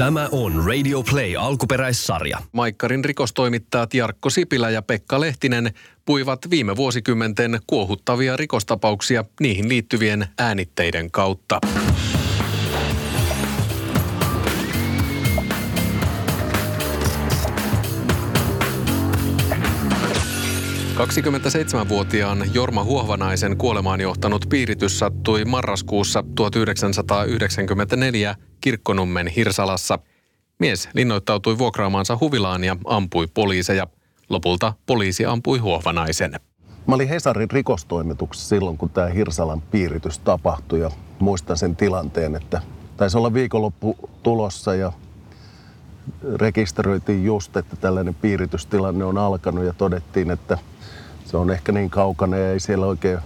Tämä on Radio Play alkuperäissarja. Maikkarin rikostoimittajat Jarkko Sipilä ja Pekka Lehtinen puivat viime vuosikymmenten kuohuttavia rikostapauksia niihin liittyvien äänitteiden kautta. 27-vuotiaan Jorma Huohvanaisen kuolemaan johtanut piiritys sattui marraskuussa 1994 Kirkkonummen Hirsalassa. Mies linnoittautui vuokraamaansa huvilaan ja ampui poliiseja. Lopulta poliisi ampui Huohvanaisen. Mä olin Hesarin rikostoimituksessa silloin, kun tämä Hirsalan piiritys tapahtui ja muistan sen tilanteen, että taisi olla viikonloppu tulossa ja rekisteröitiin just, että tällainen piiritystilanne on alkanut ja todettiin, että se on ehkä niin kaukana ja ei siellä oikein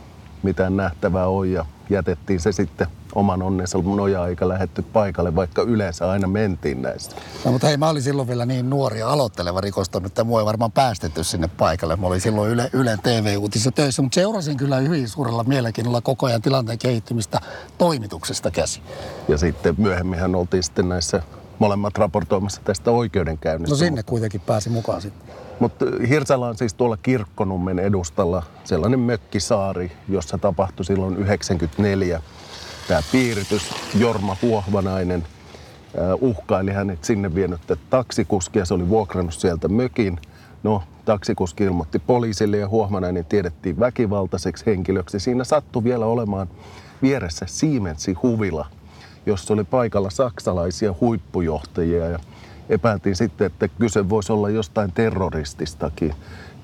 mitään nähtävää ole ja jätettiin se sitten oman onnensa nojaa eikä lähetty paikalle, vaikka yleensä aina mentiin näistä. No, mutta hei, mä olin silloin vielä niin nuori ja aloitteleva rikostoimittaja. Mua ei varmaan päästetty sinne paikalle. Mä olin silloin Yle, Ylen TV-uutisissa töissä, mutta seurasin kyllä hyvin suurella mielenkiinnolla koko ajan tilanteen kehittymistä toimituksesta käsi. Ja sitten myöhemminhän oltiin sitten näissä molemmat raportoimassa tästä oikeudenkäynnistä. No sinne kuitenkin pääsi mukaan sitten. Mutta Hirsala on siis tuolla Kirkkonummen edustalla sellainen mökkisaari, jossa tapahtui silloin 94 tämä piiritys. Jorma Huohvanainen uhkaili hänet sinne vienyttä taksikuskia. Se oli vuokrannut sieltä mökin. No, taksikuski ilmoitti poliisille ja Huohvanainen tiedettiin väkivaltaiseksi henkilöksi. Siinä sattui vielä olemaan vieressä Siemensin huvila, jossa oli paikalla saksalaisia huippujohtajia. Ja epäiltiin sitten, että kyse voisi olla jostain terrorististakin,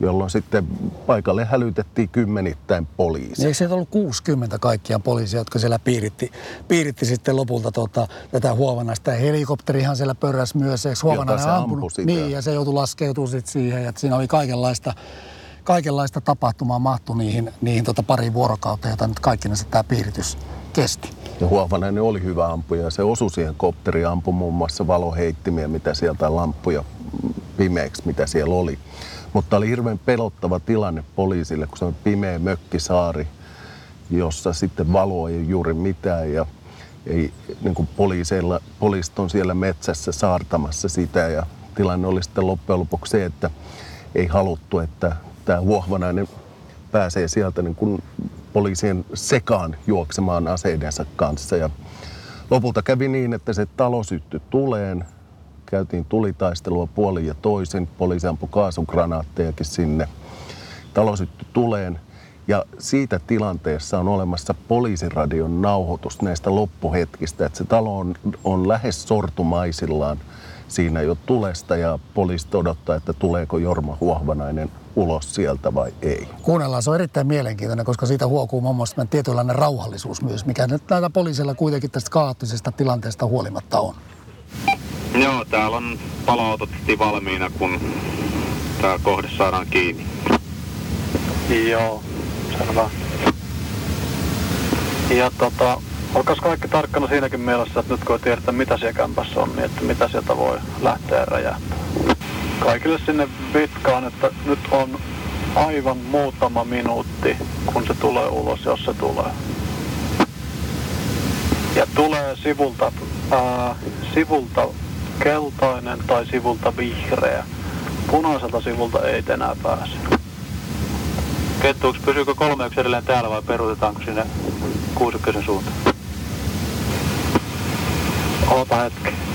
jolloin sitten paikalle hälytettiin kymmenittäin poliisia. Eikö sieltä ollut 60 kaikkiaan poliisia, jotka siellä piiritti, piiritti sitten lopulta tota, tätä huovanaista. Helikopterihan siellä pörräsi myös. Eikö huovanainen ampunut? Sitä. Niin, ja se joutui laskeutumaan sitten siihen. Ja siinä oli kaikenlaista, kaikenlaista tapahtumaa mahtu niihin, niihin tota pari vuorokautta, jota nyt kaikkinensa tämä piiritys kesti. Ja Huovanainen oli hyvä ampuja se osui siihen kopteriin, ampui muun muassa valoheittimiä, mitä sieltä lamppuja pimeäksi, mitä siellä oli. Mutta oli hirveän pelottava tilanne poliisille, kun se on pimeä mökkisaari, jossa sitten valo ei juuri mitään ja ei, niin kuin poliiseilla, poliisit on siellä metsässä saartamassa sitä ja tilanne oli sitten loppujen lopuksi se, että ei haluttu, että tämä Huohvanainen pääsee sieltä niin kuin poliisien sekaan juoksemaan aseidensa kanssa. Ja lopulta kävi niin, että se talo syttyi tuleen. Käytiin tulitaistelua puolin ja toisin. Poliisi ampui kaasugranaattejakin sinne. Talo syttyi tuleen. Ja siitä tilanteessa on olemassa poliisiradion nauhoitus näistä loppuhetkistä, että se talo on, on lähes sortumaisillaan siinä jo tulesta ja poliisi odottaa, että tuleeko Jorma Huohvanainen ulos sieltä vai ei. Kuunnellaan, se on erittäin mielenkiintoinen, koska siitä huokuu muun muassa tietynlainen rauhallisuus myös, mikä nyt näillä poliisilla kuitenkin tästä kaoottisesta tilanteesta huolimatta on. Joo, täällä on paloautot valmiina, kun tämä kohde saadaan kiinni. Joo, selvä. Ja tota, olkaas kaikki tarkkana siinäkin mielessä, että nyt kun tiedetään mitä siellä kämpässä on, niin että mitä sieltä voi lähteä räjähtämään kaikille sinne vitkaan, että nyt on aivan muutama minuutti, kun se tulee ulos, jos se tulee. Ja tulee sivulta, ää, sivulta keltainen tai sivulta vihreä. Punaiselta sivulta ei enää pääse. Kettuuks, pysyykö kolme yksi edelleen täällä vai peruutetaanko sinne kuusikkösen suuntaan? Ota hetki.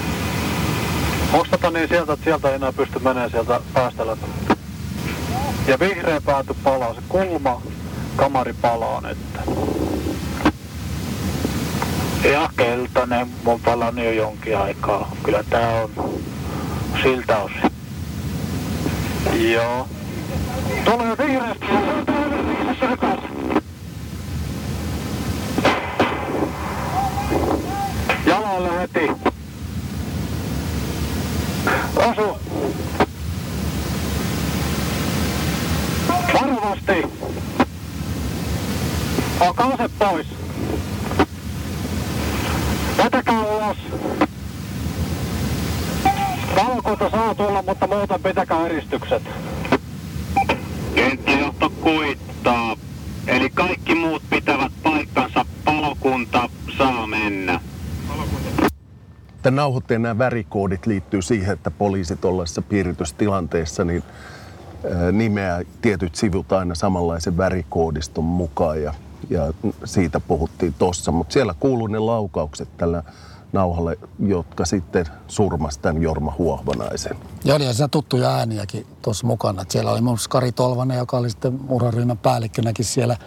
Tota niin sieltä, että sieltä ei enää pysty menemään sieltä päästä läpi? Ja vihreä pääty palaa, se kulma kamari palaa nyt. Ja keltainen on palannut jo jonkin aikaa. Kyllä tää on siltä osin. Joo. Tulee vihreästä. Jalalle heti. Osu. Varovasti. Olkaa se pois. Vetäkää ulos. Valokunta saa tulla, mutta muuten pitäkää eristykset. Kenttäjohto kuittaa. Eli kaikki muut pitävät paikkansa. Palokunta saa mennä. Tämän nauhoitteen nämä värikoodit liittyy siihen, että poliisit ollessa piiritystilanteessa niin nimeää tietyt sivut aina samanlaisen värikoodiston mukaan ja, ja siitä puhuttiin tossa. Mutta siellä kuuluu ne laukaukset tällä nauhalle, jotka sitten surmas tämän Jorma Huohvanaisen. Ja oli siinä tuttuja ääniäkin tuossa mukana. Et siellä oli muun muassa Kari Tolvanen, joka oli sitten uraryhmän päällikkönäkin siellä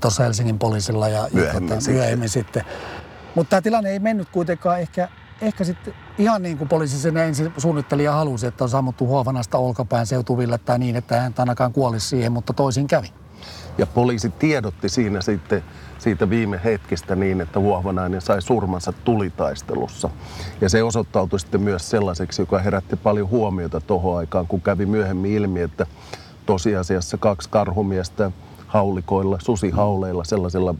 tuossa Helsingin poliisilla ja myöhemmin, ja, sitten. myöhemmin sitten. Mutta tämä tilanne ei mennyt kuitenkaan ehkä, ehkä sitten ihan niin kuin poliisi sen ensin suunnitteli ja halusi, että on sammuttu Huovanasta olkapään seutuville tai niin, että hän ainakaan kuolisi siihen, mutta toisin kävi. Ja poliisi tiedotti siinä sitten siitä viime hetkestä niin, että Huohvanainen sai surmansa tulitaistelussa. Ja se osoittautui sitten myös sellaiseksi, joka herätti paljon huomiota tuohon aikaan, kun kävi myöhemmin ilmi, että tosiasiassa kaksi karhumiestä haulikoilla, susihauleilla, sellaisilla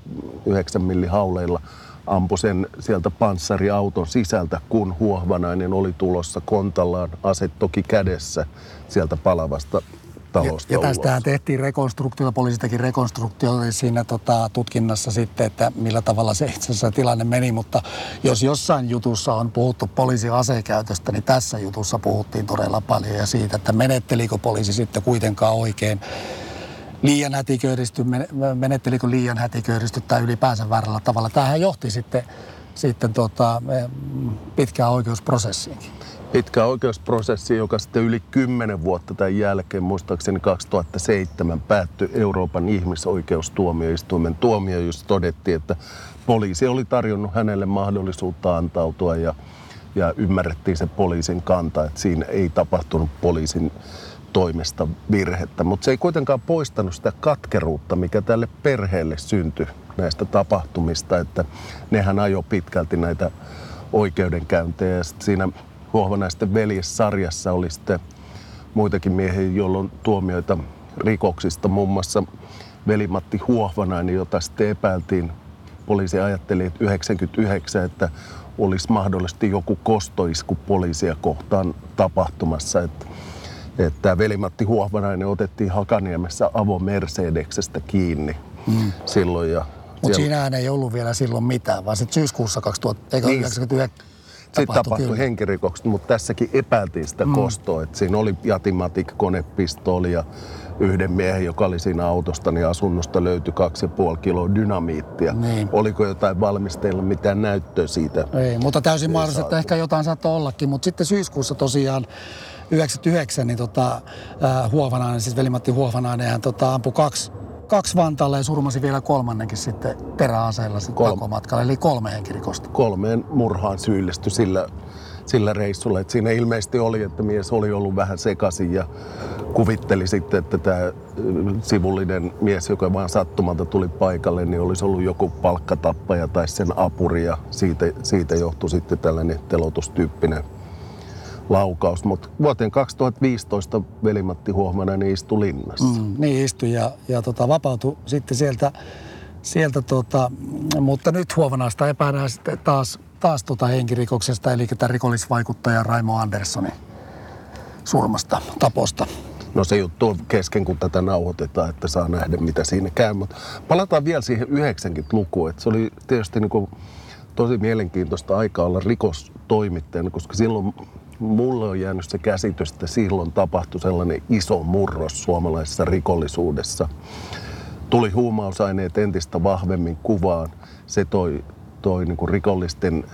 9 millihauleilla ampui sen sieltä panssariauton sisältä, kun Huohvanainen oli tulossa kontallaan, ase toki kädessä sieltä palavasta talosta Ja, ja tästähän tehtiin rekonstruktio, poliisi teki rekonstruktio siinä tota, tutkinnassa sitten, että millä tavalla se itse asiassa tilanne meni, mutta jos jossain jutussa on puhuttu poliisin asekäytöstä, niin tässä jutussa puhuttiin todella paljon. Ja siitä, että menettelikö poliisi sitten kuitenkaan oikein liian hätiköidisty, menettelikö liian hätiköidisty tai ylipäänsä väärällä tavalla. Tämähän johti sitten, sitten tota, pitkään oikeusprosessiinkin pitkä oikeusprosessi, joka sitten yli kymmenen vuotta tämän jälkeen, muistaakseni 2007, päättyi Euroopan ihmisoikeustuomioistuimen tuomio, jossa todettiin, että poliisi oli tarjonnut hänelle mahdollisuutta antautua ja, ja ymmärrettiin se poliisin kanta, että siinä ei tapahtunut poliisin toimesta virhettä. Mutta se ei kuitenkaan poistanut sitä katkeruutta, mikä tälle perheelle syntyi näistä tapahtumista, että nehän ajo pitkälti näitä oikeudenkäyntejä ja siinä Huohvanaisten veljessarjassa oli sitten muitakin miehiä, joilla on tuomioita rikoksista, muun muassa velimatti Huohvanainen, jota sitten epäiltiin. Poliisi ajatteli, että 99, että olisi mahdollisesti joku kostoisku poliisia kohtaan tapahtumassa. Että, että velimatti Huohvanainen otettiin Hakaniemessä avo Mercedeksestä kiinni mm. silloin. Ja Mutta siellä... siinähän ei ollut vielä silloin mitään, vaan sitten syyskuussa 2099 niin. Sitten tapahtui, tapahtui henkirikokset, mutta tässäkin epäiltiin sitä mm. kostoa. Että siinä oli Jatimatik konepistooli ja yhden miehen, joka oli siinä autosta, niin asunnosta löytyi kaksi ja puoli kiloa dynamiittia. Niin. Oliko jotain valmisteilla, mitään näyttöä siitä? Ei, mutta täysin mahdollista, että ehkä jotain saattoi ollakin. Mutta sitten syyskuussa tosiaan 99, niin tota, äh, Huovanainen, siis velimatti Huovanainen, hän tota, ampui kaksi kaksi Vantaalle ja surmasi vielä kolmannenkin sitten peräaseella sitten Kol- takomatkalla, eli kolme henkirikosta. Kolmeen murhaan syyllistyi sillä, sillä reissulla. Et siinä ilmeisesti oli, että mies oli ollut vähän sekaisin ja kuvitteli sitten, että tämä sivullinen mies, joka vaan sattumalta tuli paikalle, niin olisi ollut joku palkkatappaja tai sen apuri ja siitä, siitä johtui sitten tällainen telotustyyppinen laukaus, mutta vuoteen 2015 velimatti Huohmanen istui linnassa. Mm, niin istui ja, ja tota, vapautui sitten sieltä, sieltä tota, mutta nyt Huovanasta epäillään sitten taas, taas tota henkirikoksesta, eli tämä rikollisvaikuttaja Raimo Anderssonin surmasta, taposta. No se juttu on kesken, kun tätä nauhoitetaan, että saa nähdä, mitä siinä käy. Mutta palataan vielä siihen 90-lukuun. Että se oli tietysti niin kuin tosi mielenkiintoista aikaa olla rikostoimittajana, koska silloin mulle on jäänyt se käsitys, että silloin tapahtui sellainen iso murros suomalaisessa rikollisuudessa. Tuli huumausaineet entistä vahvemmin kuvaan. Se toi, toi niin kuin rikollisten,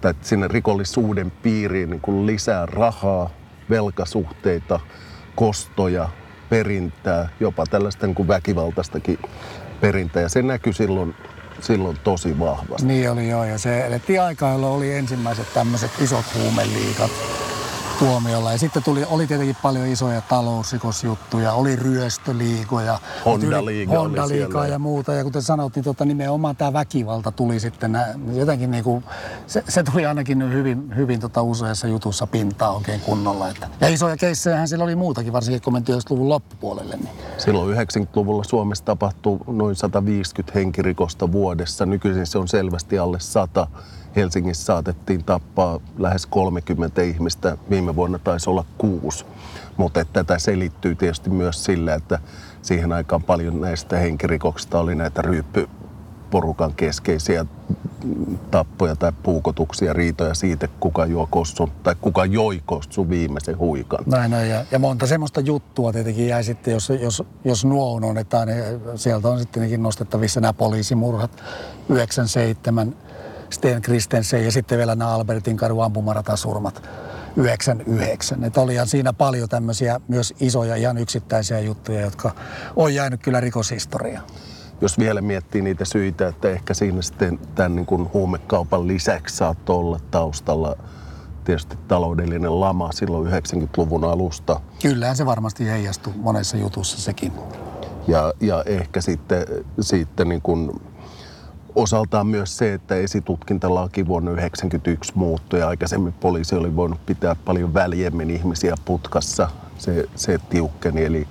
tai sinne rikollisuuden piiriin niin kuin lisää rahaa, velkasuhteita, kostoja, perintää, jopa tällaista niin kuin väkivaltaistakin perintää. Ja se näkyi silloin silloin tosi vahvasti. Niin oli joo, ja se elettiin aikaa, jolloin oli ensimmäiset tämmöiset isot huumeliikat. Tuomiolla. Ja sitten tuli, oli tietenkin paljon isoja talousrikosjuttuja, oli ryöstöliigoja. Honda-liiga Honda ja muuta. Ja kuten sanottiin, niin tota, nimenomaan tämä väkivalta tuli sitten nä, jotenkin niin kuin, se, se, tuli ainakin hyvin, hyvin tota useassa jutussa pintaa oikein kunnolla. Että. Ja isoja keissejähän siellä oli muutakin, varsinkin kun mentiin luvun loppupuolelle. Niin. Silloin 90-luvulla Suomessa tapahtui noin 150 henkirikosta vuodessa. Nykyisin se on selvästi alle 100. Helsingissä saatettiin tappaa lähes 30 ihmistä. Viime vuonna taisi olla kuusi. Mutta tätä selittyy tietysti myös sillä, että siihen aikaan paljon näistä henkirikoksista oli näitä ryyppy porukan keskeisiä tappoja tai puukotuksia, riitoja siitä, kuka juo kossun, tai kuka joi kossun viimeisen huikan. Näin on, ja, ja monta semmoista juttua tietenkin jäi sitten, jos, jos, jos nuo unohdetaan, niin sieltä on sitten nostettavissa nämä poliisimurhat 97, Sten Kristensen ja sitten vielä nämä Albertin kadun ampumaratasurmat 99. Että oli siinä paljon tämmöisiä myös isoja ihan yksittäisiä juttuja, jotka on jäänyt kyllä rikoshistoriaan jos vielä miettii niitä syitä, että ehkä siinä sitten tämän niin kuin huumekaupan lisäksi saattoi olla taustalla tietysti taloudellinen lama silloin 90-luvun alusta. Kyllähän se varmasti heijastui monessa jutussa sekin. Ja, ja ehkä sitten, sitten niin kuin osaltaan myös se, että esitutkintalaki vuonna 1991 muuttui ja aikaisemmin poliisi oli voinut pitää paljon väljemmin ihmisiä putkassa. Se, se tiukkeni, eli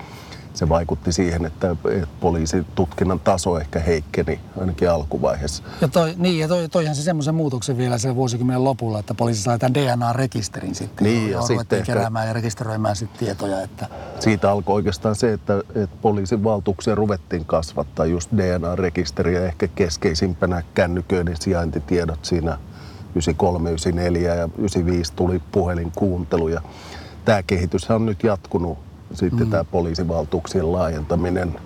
se vaikutti siihen, että, että poliisin tutkinnan taso ehkä heikkeni ainakin alkuvaiheessa. Ja toi, niin, ja toi, toihan se semmoisen muutoksen vielä sen vuosikymmenen lopulla, että poliisi sai tämän DNA-rekisterin sitten. Niin, ja sitten ehkä, keräämään ja rekisteröimään sitten tietoja. Että... Siitä alkoi oikeastaan se, että, että poliisin valtuuksia ruvettiin kasvattaa just DNA-rekisteriä, ehkä keskeisimpänä kännyköiden sijaintitiedot siinä 93, 94 ja 95 tuli puhelinkuuntelu ja tämä kehitys on nyt jatkunut sitten mm. tämä poliisivaltuuksien laajentaminen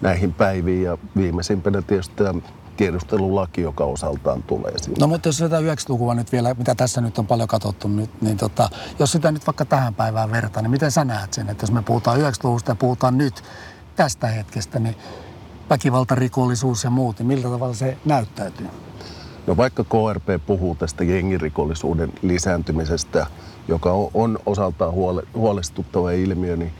näihin päiviin ja viimeisimpänä tietysti tämä tiedustelulaki, joka osaltaan tulee siinä. No mutta jos sitä 90-lukua nyt vielä, mitä tässä nyt on paljon katsottu nyt, niin tota, jos sitä nyt vaikka tähän päivään vertaa, niin miten sä näet sen, että jos me puhutaan 90-luvusta ja puhutaan nyt tästä hetkestä, niin väkivaltarikollisuus ja muut, niin miltä tavalla se näyttäytyy? No vaikka KRP puhuu tästä jengirikollisuuden lisääntymisestä, joka on osaltaan huolestuttava ilmiö, niin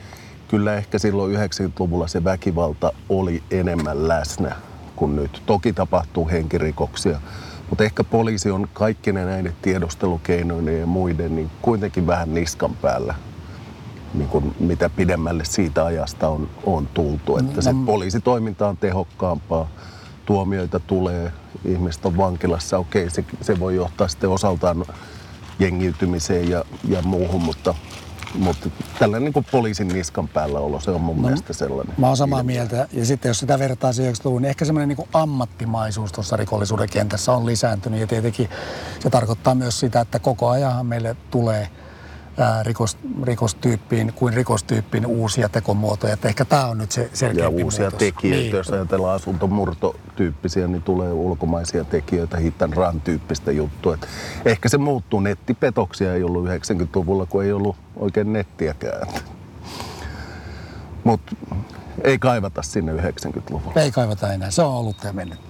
kyllä ehkä silloin 90-luvulla se väkivalta oli enemmän läsnä kuin nyt. Toki tapahtuu henkirikoksia, mutta ehkä poliisi on kaikkinen näiden tiedustelukeinoinen ja muiden niin kuitenkin vähän niskan päällä niin kuin mitä pidemmälle siitä ajasta on, on tultu. Että se mm. poliisitoiminta on tehokkaampaa, tuomioita tulee, ihmiset on vankilassa, okei, se, se voi johtaa sitten osaltaan jengiytymiseen ja, ja muuhun, mutta, mutta tällainen niin kuin poliisin niskan päällä olo, se on mun no, mielestä sellainen. Mä oon samaa mieltä. Ja sitten jos sitä vertaa 90-luvun, niin ehkä semmoinen niin kuin ammattimaisuus tuossa rikollisuuden kentässä on lisääntynyt. Ja tietenkin se tarkoittaa myös sitä, että koko ajan meille tulee – rikos, rikostyyppiin kuin rikostyyppiin uusia tekomuotoja. Että ehkä tämä on nyt se selkeä Ja uusia muutos. tekijöitä, niin. jos ajatellaan asuntomurtotyyppisiä, niin tulee ulkomaisia tekijöitä, hitan ran tyyppistä juttua. Et ehkä se muuttuu. Nettipetoksia ei ollut 90-luvulla, kun ei ollut oikein nettiäkään. Mutta ei kaivata sinne 90-luvulla. Ei kaivata enää. Se on ollut ja mennyt.